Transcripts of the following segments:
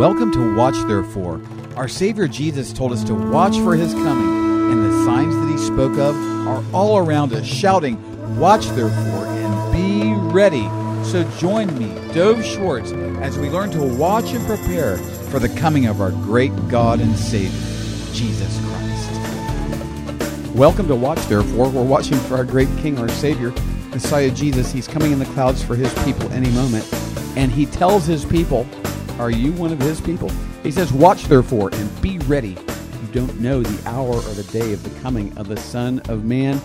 Welcome to Watch Therefore. Our Savior Jesus told us to watch for his coming, and the signs that he spoke of are all around us, shouting, Watch therefore and be ready. So join me, Dove Schwartz, as we learn to watch and prepare for the coming of our great God and Savior, Jesus Christ. Welcome to Watch Therefore. We're watching for our great King, our Savior, Messiah Jesus. He's coming in the clouds for his people any moment. And he tells his people, Are you one of his people? He says, Watch therefore and be ready. You don't know the hour or the day of the coming of the Son of Man.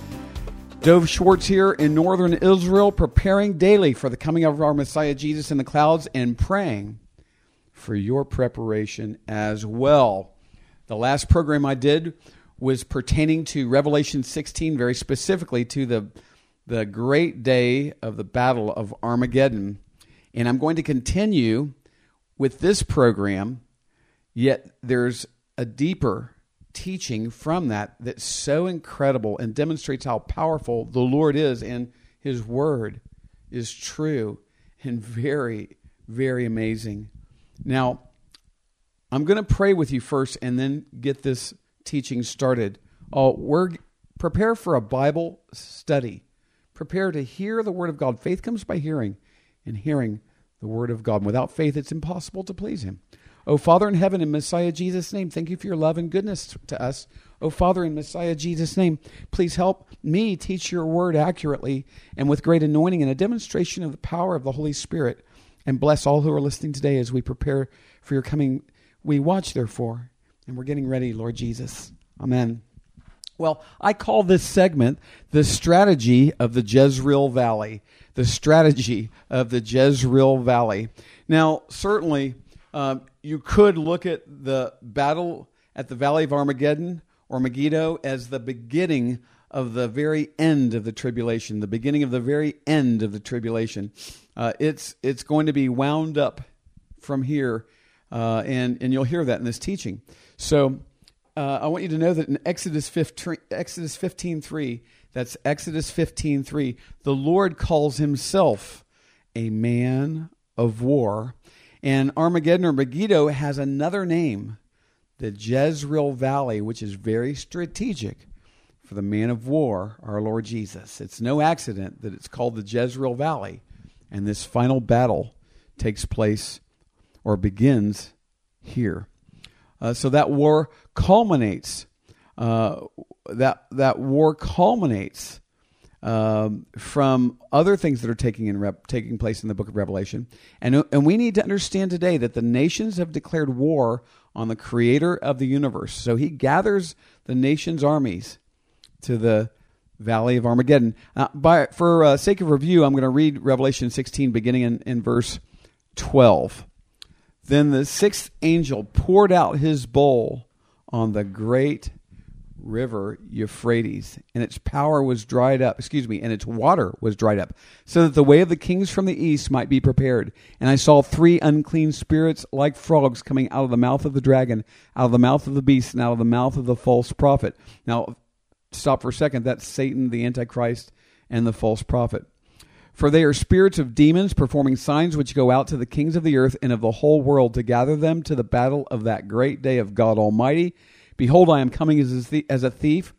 Dove Schwartz here in northern Israel, preparing daily for the coming of our Messiah Jesus in the clouds and praying for your preparation as well. The last program I did was pertaining to Revelation 16, very specifically to the, the great day of the Battle of Armageddon. And I'm going to continue with this program, yet there's a deeper teaching from that that's so incredible and demonstrates how powerful the Lord is and his word is true and very, very amazing. Now, I'm going to pray with you first and then get this teaching started. Oh, we're prepare for a Bible study. Prepare to hear the word of God. Faith comes by hearing, and hearing the word of God. And without faith, it's impossible to please him. O Father in heaven, in Messiah Jesus' name, thank you for your love and goodness to us. O Father in Messiah Jesus' name, please help me teach your word accurately and with great anointing and a demonstration of the power of the Holy Spirit. And bless all who are listening today as we prepare for your coming. We watch, therefore, and we're getting ready, Lord Jesus. Amen. Well, I call this segment the strategy of the Jezreel Valley. The strategy of the Jezreel Valley. Now, certainly, um, you could look at the battle at the Valley of Armageddon or Megiddo as the beginning of the very end of the tribulation, the beginning of the very end of the tribulation. Uh, it's it's going to be wound up from here, uh, and and you'll hear that in this teaching. So uh, I want you to know that in Exodus 15, Exodus 15.3, that's Exodus 15.3, the Lord calls himself a man of war. And Armageddon or Megiddo has another name, the Jezreel Valley, which is very strategic for the man of war, our Lord Jesus. It's no accident that it's called the Jezreel Valley. And this final battle takes place or begins here. Uh, so that war culminates. Uh, that that war culminates um, from other things that are taking in rep, taking place in the Book of Revelation, and and we need to understand today that the nations have declared war on the Creator of the universe. So He gathers the nations' armies to the Valley of Armageddon. Uh, by for uh, sake of review, I'm going to read Revelation 16, beginning in, in verse 12. Then the sixth angel poured out his bowl on the great river Euphrates, and its power was dried up, excuse me, and its water was dried up, so that the way of the kings from the east might be prepared. And I saw three unclean spirits like frogs coming out of the mouth of the dragon, out of the mouth of the beast, and out of the mouth of the false prophet. Now, stop for a second. That's Satan, the Antichrist, and the false prophet. For they are spirits of demons performing signs which go out to the kings of the earth and of the whole world to gather them to the battle of that great day of God Almighty. Behold, I am coming as a thief.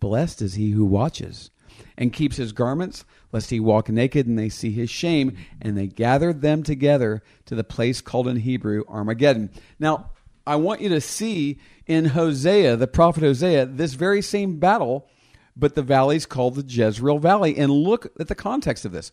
Blessed is he who watches and keeps his garments, lest he walk naked and they see his shame. And they gathered them together to the place called in Hebrew Armageddon. Now, I want you to see in Hosea, the prophet Hosea, this very same battle but the valley is called the Jezreel Valley. And look at the context of this.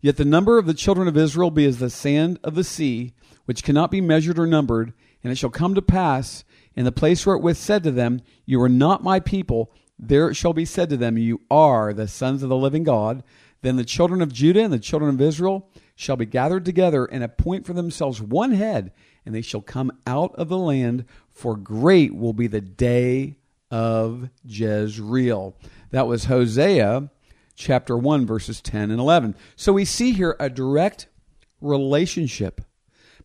Yet the number of the children of Israel be as the sand of the sea, which cannot be measured or numbered. And it shall come to pass in the place where it was said to them, You are not my people, there it shall be said to them, You are the sons of the living God. Then the children of Judah and the children of Israel shall be gathered together and appoint for themselves one head, and they shall come out of the land, for great will be the day of Jezreel. That was Hosea chapter 1, verses 10 and 11. So we see here a direct relationship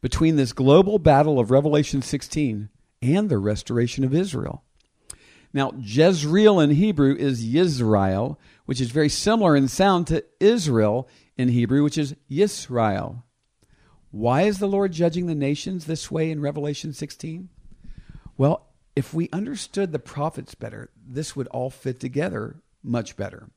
between this global battle of Revelation 16 and the restoration of Israel. Now, Jezreel in Hebrew is Yizre'el, which is very similar in sound to Israel in Hebrew, which is Yisrael. Why is the Lord judging the nations this way in Revelation 16? Well, if we understood the prophets better, this would all fit together much better.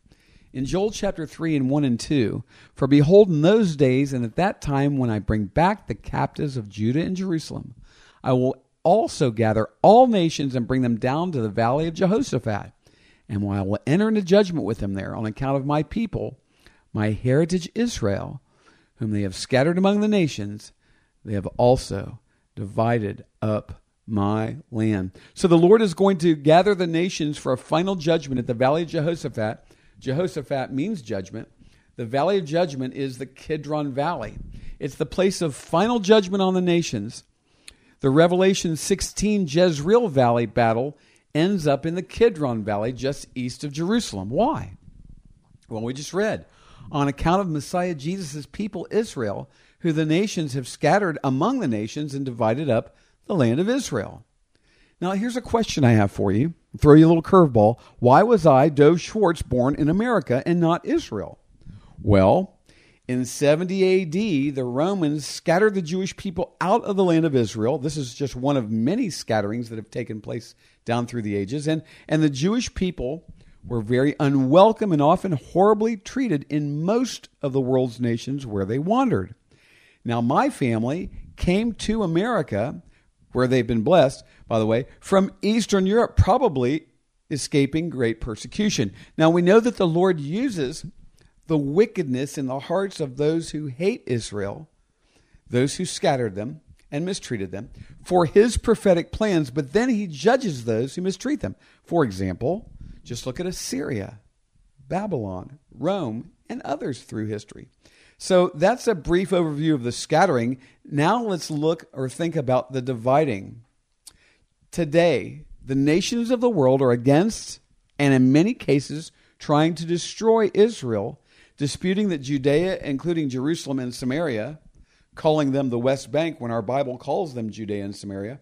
In Joel chapter 3 and 1 and 2, for behold, in those days and at that time when I bring back the captives of Judah and Jerusalem, I will also gather all nations and bring them down to the valley of Jehoshaphat. And I will enter into judgment with them there on account of my people, my heritage Israel, whom they have scattered among the nations. They have also divided up my land. So the Lord is going to gather the nations for a final judgment at the valley of Jehoshaphat. Jehoshaphat means judgment. The valley of judgment is the Kidron Valley. It's the place of final judgment on the nations. The Revelation 16 Jezreel Valley battle ends up in the Kidron Valley just east of Jerusalem. Why? Well, we just read on account of Messiah Jesus' people, Israel, who the nations have scattered among the nations and divided up the land of Israel. Now, here's a question I have for you. I'll throw you a little curveball. Why was I, Dove Schwartz, born in America and not Israel? Well, in 70 AD, the Romans scattered the Jewish people out of the land of Israel. This is just one of many scatterings that have taken place down through the ages. And, and the Jewish people were very unwelcome and often horribly treated in most of the world's nations where they wandered. Now, my family came to America where they've been blessed, by the way, from Eastern Europe, probably escaping great persecution. Now we know that the Lord uses the wickedness in the hearts of those who hate Israel, those who scattered them and mistreated them, for his prophetic plans, but then he judges those who mistreat them. For example, just look at Assyria, Babylon, Rome, and others through history. So that's a brief overview of the scattering. Now let's look or think about the dividing. Today, the nations of the world are against, and in many cases, trying to destroy Israel, disputing that Judea, including Jerusalem and Samaria, calling them the West Bank when our Bible calls them Judea and Samaria,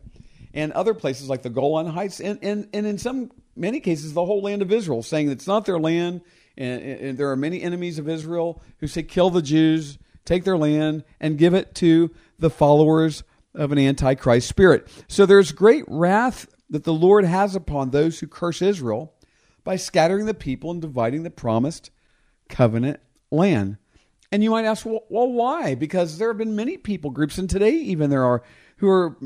and other places like the Golan Heights, and, and, and in some many cases, the whole land of Israel, saying it's not their land, and, and there are many enemies of Israel who say, kill the Jews, take their land, and give it to the followers of an antichrist spirit. So there's great wrath that the Lord has upon those who curse Israel by scattering the people and dividing the promised covenant land. And you might ask, well, why? Because there have been many people groups, and today even there are who are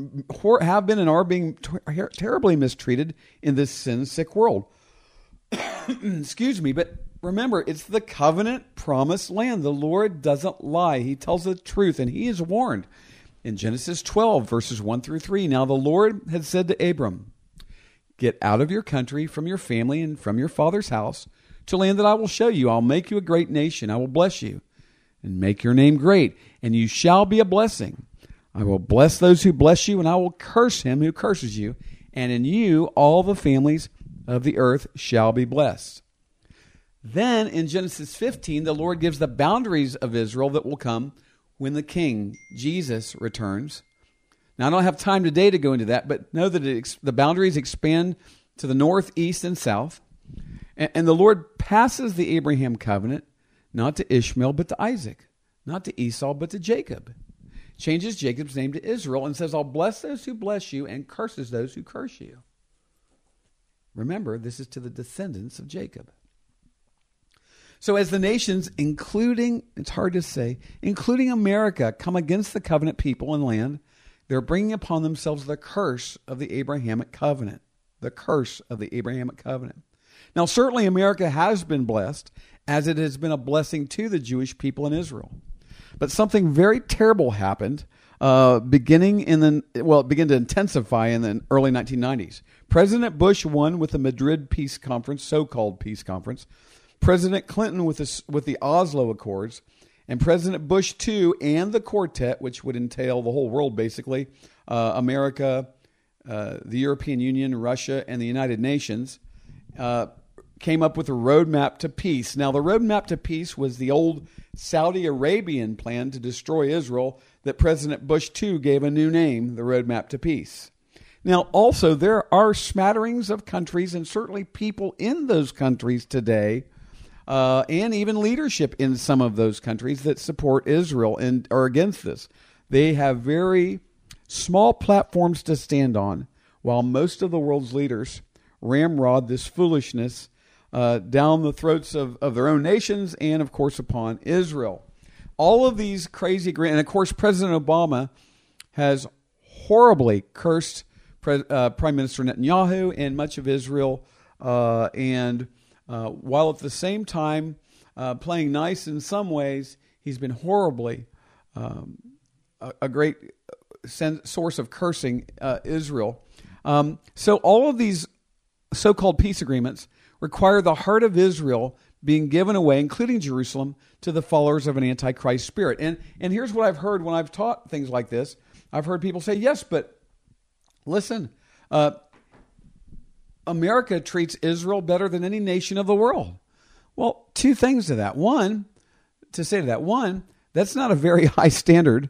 who have been and are being ter- terribly mistreated in this sin sick world. Excuse me, but remember, it's the covenant promised land. The Lord doesn't lie, He tells the truth, and He is warned. In Genesis 12, verses 1 through 3, now the Lord had said to Abram, Get out of your country, from your family, and from your father's house, to land that I will show you. I'll make you a great nation. I will bless you and make your name great, and you shall be a blessing. I will bless those who bless you, and I will curse him who curses you, and in you all the families of the earth shall be blessed. Then in Genesis 15, the Lord gives the boundaries of Israel that will come when the King, Jesus, returns. Now, I don't have time today to go into that, but know that ex- the boundaries expand to the north, east, and south. And, and the Lord passes the Abraham covenant not to Ishmael, but to Isaac, not to Esau, but to Jacob. Changes Jacob's name to Israel and says, I'll bless those who bless you and curses those who curse you. Remember, this is to the descendants of Jacob. So, as the nations, including, it's hard to say, including America, come against the covenant people and land, they're bringing upon themselves the curse of the Abrahamic covenant. The curse of the Abrahamic covenant. Now, certainly America has been blessed, as it has been a blessing to the Jewish people in Israel. But something very terrible happened uh, beginning in the, well, it began to intensify in the early 1990s. President Bush one with the Madrid Peace Conference, so called Peace Conference. President Clinton with the, with the Oslo Accords, and President Bush II and the Quartet, which would entail the whole world basically uh, America, uh, the European Union, Russia, and the United Nations uh, came up with a roadmap to peace. Now, the roadmap to peace was the old Saudi Arabian plan to destroy Israel that President Bush II gave a new name, the roadmap to peace. Now, also, there are smatterings of countries and certainly people in those countries today, uh, and even leadership in some of those countries that support Israel and are against this. They have very small platforms to stand on, while most of the world's leaders ramrod this foolishness uh, down the throats of, of their own nations and, of course, upon Israel. All of these crazy, and of course, President Obama has horribly cursed Pre- uh, Prime Minister Netanyahu and much of Israel, uh, and uh, while at the same time uh, playing nice in some ways, he's been horribly um, a, a, great source of cursing uh, Israel. Um, so all of these so-called peace agreements require the heart of Israel being given away, including Jerusalem, to the followers of an antichrist spirit. And and here's what I've heard when I've taught things like this. I've heard people say, "Yes, but listen, uh, America treats Israel better than any nation of the world." Well, two things to that. One, to say to that, one, that's not a very high standard,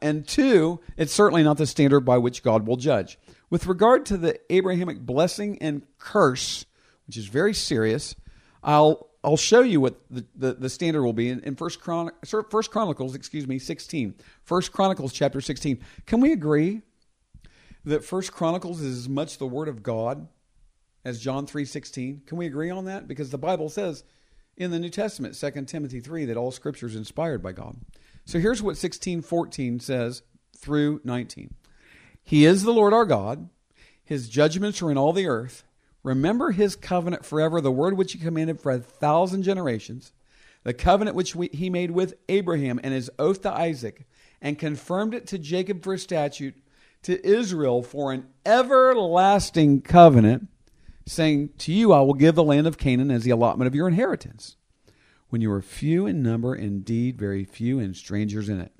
and two, it's certainly not the standard by which God will judge. With regard to the Abrahamic blessing and curse, which is very serious, I'll I'll show you what the, the, the standard will be in, in First, Chron- First Chronicles, excuse me, 16. First Chronicles chapter 16. Can we agree that First Chronicles is as much the word of God as John 3:16? Can we agree on that? Because the Bible says in the New Testament, 2 Timothy 3, that all scripture is inspired by God. So here's what 16:14 says through 19. He is the Lord our God. His judgments are in all the earth. Remember his covenant forever, the word which he commanded for a thousand generations, the covenant which we, he made with Abraham and his oath to Isaac, and confirmed it to Jacob for a statute, to Israel for an everlasting covenant, saying, To you I will give the land of Canaan as the allotment of your inheritance. When you are few in number, indeed very few, and strangers in it.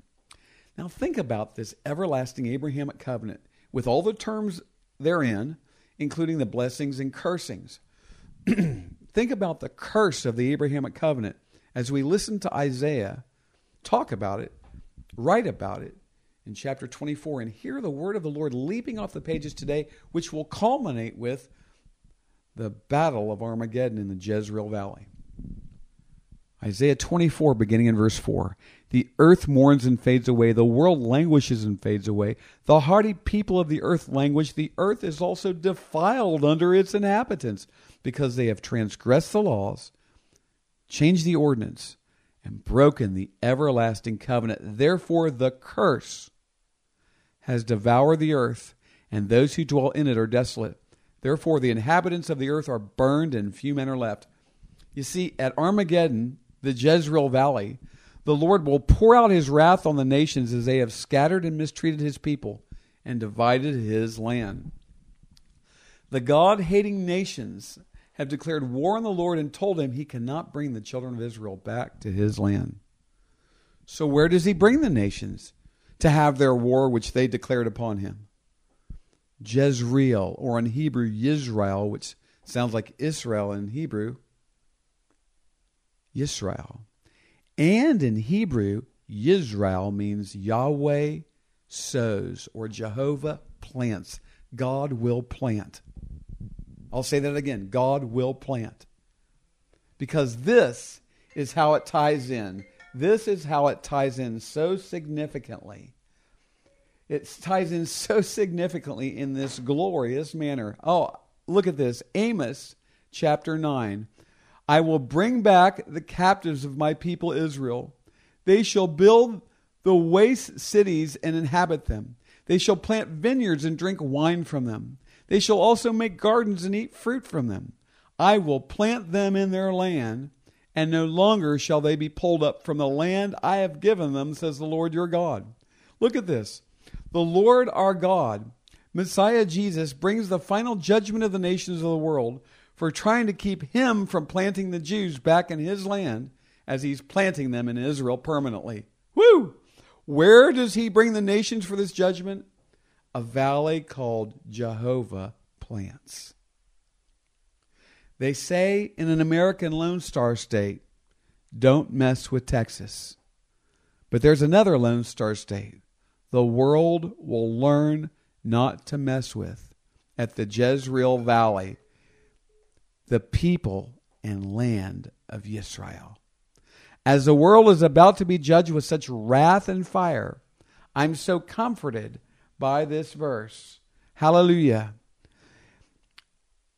Now think about this everlasting Abrahamic covenant with all the terms therein including the blessings and cursings. Think about the curse of the Abrahamic covenant as we listen to Isaiah talk about it, write about it in chapter 24, and hear the word of the Lord leaping off the pages today, which will culminate with the battle of Armageddon in the Jezreel Valley. Isaiah 24, beginning in verse 4. The earth mourns and fades away. The world languishes and fades away. The hardy people of the earth languish. The earth is also defiled under its inhabitants because they have transgressed the laws, changed the ordinance, and broken the everlasting covenant. Therefore, the curse has devoured the earth, and those who dwell in it are desolate. Therefore, the inhabitants of the earth are burned, and few men are left. You see, at Armageddon, the Jezreel Valley, the Lord will pour out his wrath on the nations as they have scattered and mistreated his people and divided his land. The God hating nations have declared war on the Lord and told him he cannot bring the children of Israel back to his land. So, where does he bring the nations to have their war which they declared upon him? Jezreel, or in Hebrew, Yizre'el, which sounds like Israel in Hebrew. Yisrael. And in Hebrew, Yizre'el means Yahweh sows or Jehovah plants. God will plant. I'll say that again God will plant. Because this is how it ties in. This is how it ties in so significantly. It ties in so significantly in this glorious manner. Oh, look at this Amos chapter 9. I will bring back the captives of my people Israel. They shall build the waste cities and inhabit them. They shall plant vineyards and drink wine from them. They shall also make gardens and eat fruit from them. I will plant them in their land, and no longer shall they be pulled up from the land I have given them, says the Lord your God. Look at this. The Lord our God, Messiah Jesus, brings the final judgment of the nations of the world for trying to keep him from planting the Jews back in his land as he's planting them in Israel permanently. Woo! Where does he bring the nations for this judgment? A valley called Jehovah plants. They say in an American Lone Star state, don't mess with Texas. But there's another Lone Star state the world will learn not to mess with at the Jezreel Valley the people and land of Israel. As the world is about to be judged with such wrath and fire, I'm so comforted by this verse. Hallelujah.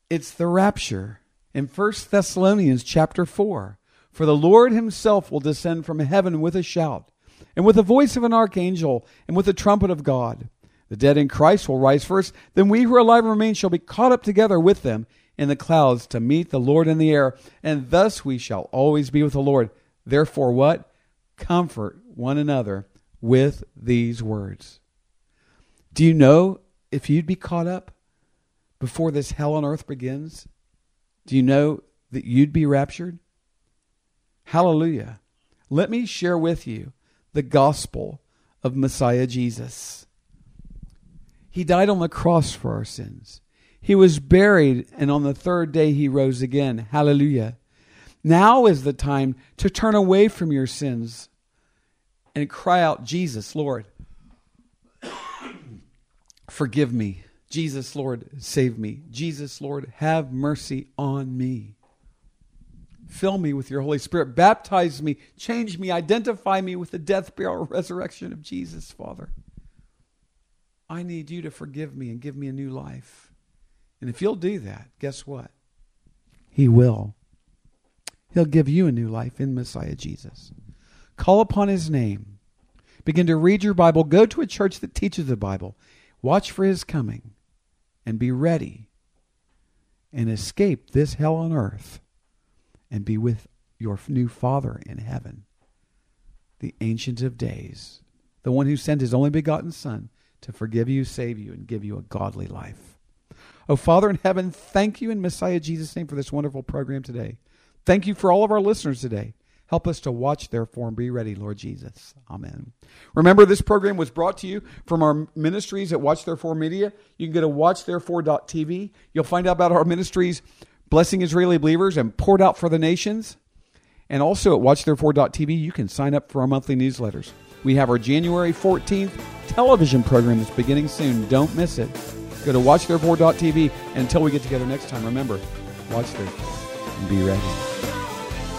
It's the rapture in 1 Thessalonians chapter 4. For the Lord himself will descend from heaven with a shout, and with the voice of an archangel, and with the trumpet of God. The dead in Christ will rise first, then we who are alive and remain shall be caught up together with them in the clouds to meet the Lord in the air, and thus we shall always be with the Lord. Therefore, what? Comfort one another with these words. Do you know if you'd be caught up before this hell on earth begins? Do you know that you'd be raptured? Hallelujah. Let me share with you the gospel of Messiah Jesus. He died on the cross for our sins. He was buried, and on the third day he rose again. Hallelujah. Now is the time to turn away from your sins and cry out, Jesus, Lord, forgive me. Jesus, Lord, save me. Jesus, Lord, have mercy on me. Fill me with your Holy Spirit. Baptize me, change me, identify me with the death, burial, resurrection of Jesus, Father. I need you to forgive me and give me a new life. And if you'll do that, guess what? He will. He'll give you a new life in Messiah Jesus. Call upon his name. Begin to read your Bible. Go to a church that teaches the Bible. Watch for his coming and be ready and escape this hell on earth and be with your new Father in heaven, the Ancient of Days, the one who sent his only begotten Son to forgive you, save you, and give you a godly life. Oh, Father in heaven, thank you in Messiah Jesus' name for this wonderful program today. Thank you for all of our listeners today. Help us to watch, therefore, and be ready, Lord Jesus. Amen. Remember, this program was brought to you from our ministries at Watch Therefore Media. You can go to watchtherefore.tv. You'll find out about our ministries blessing Israeli believers and poured out for the nations. And also at watchtherefore.tv, you can sign up for our monthly newsletters. We have our January 14th television program that's beginning soon. Don't miss it. Go to watchtherefore.tv. And until we get together next time, remember, watch therefore and be ready.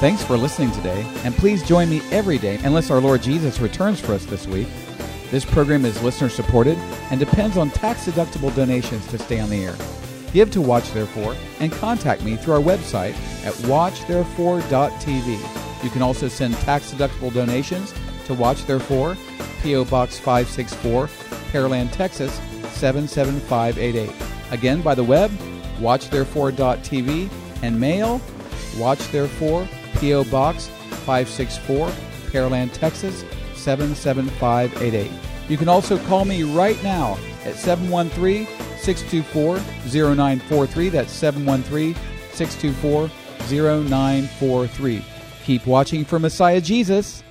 Thanks for listening today, and please join me every day unless our Lord Jesus returns for us this week. This program is listener supported and depends on tax deductible donations to stay on the air. Give to Watch Therefore and contact me through our website at watchtherefore.tv. You can also send tax deductible donations to Watch Therefore, P.O. Box 564, Pearland, Texas 77588. Again, by the web, watchtherefore.tv, and mail, Watch Therefore, P.O. Box 564, Pearland, Texas 77588. You can also call me right now at 713 624 0943. That's 713 624 0943. Keep watching for Messiah Jesus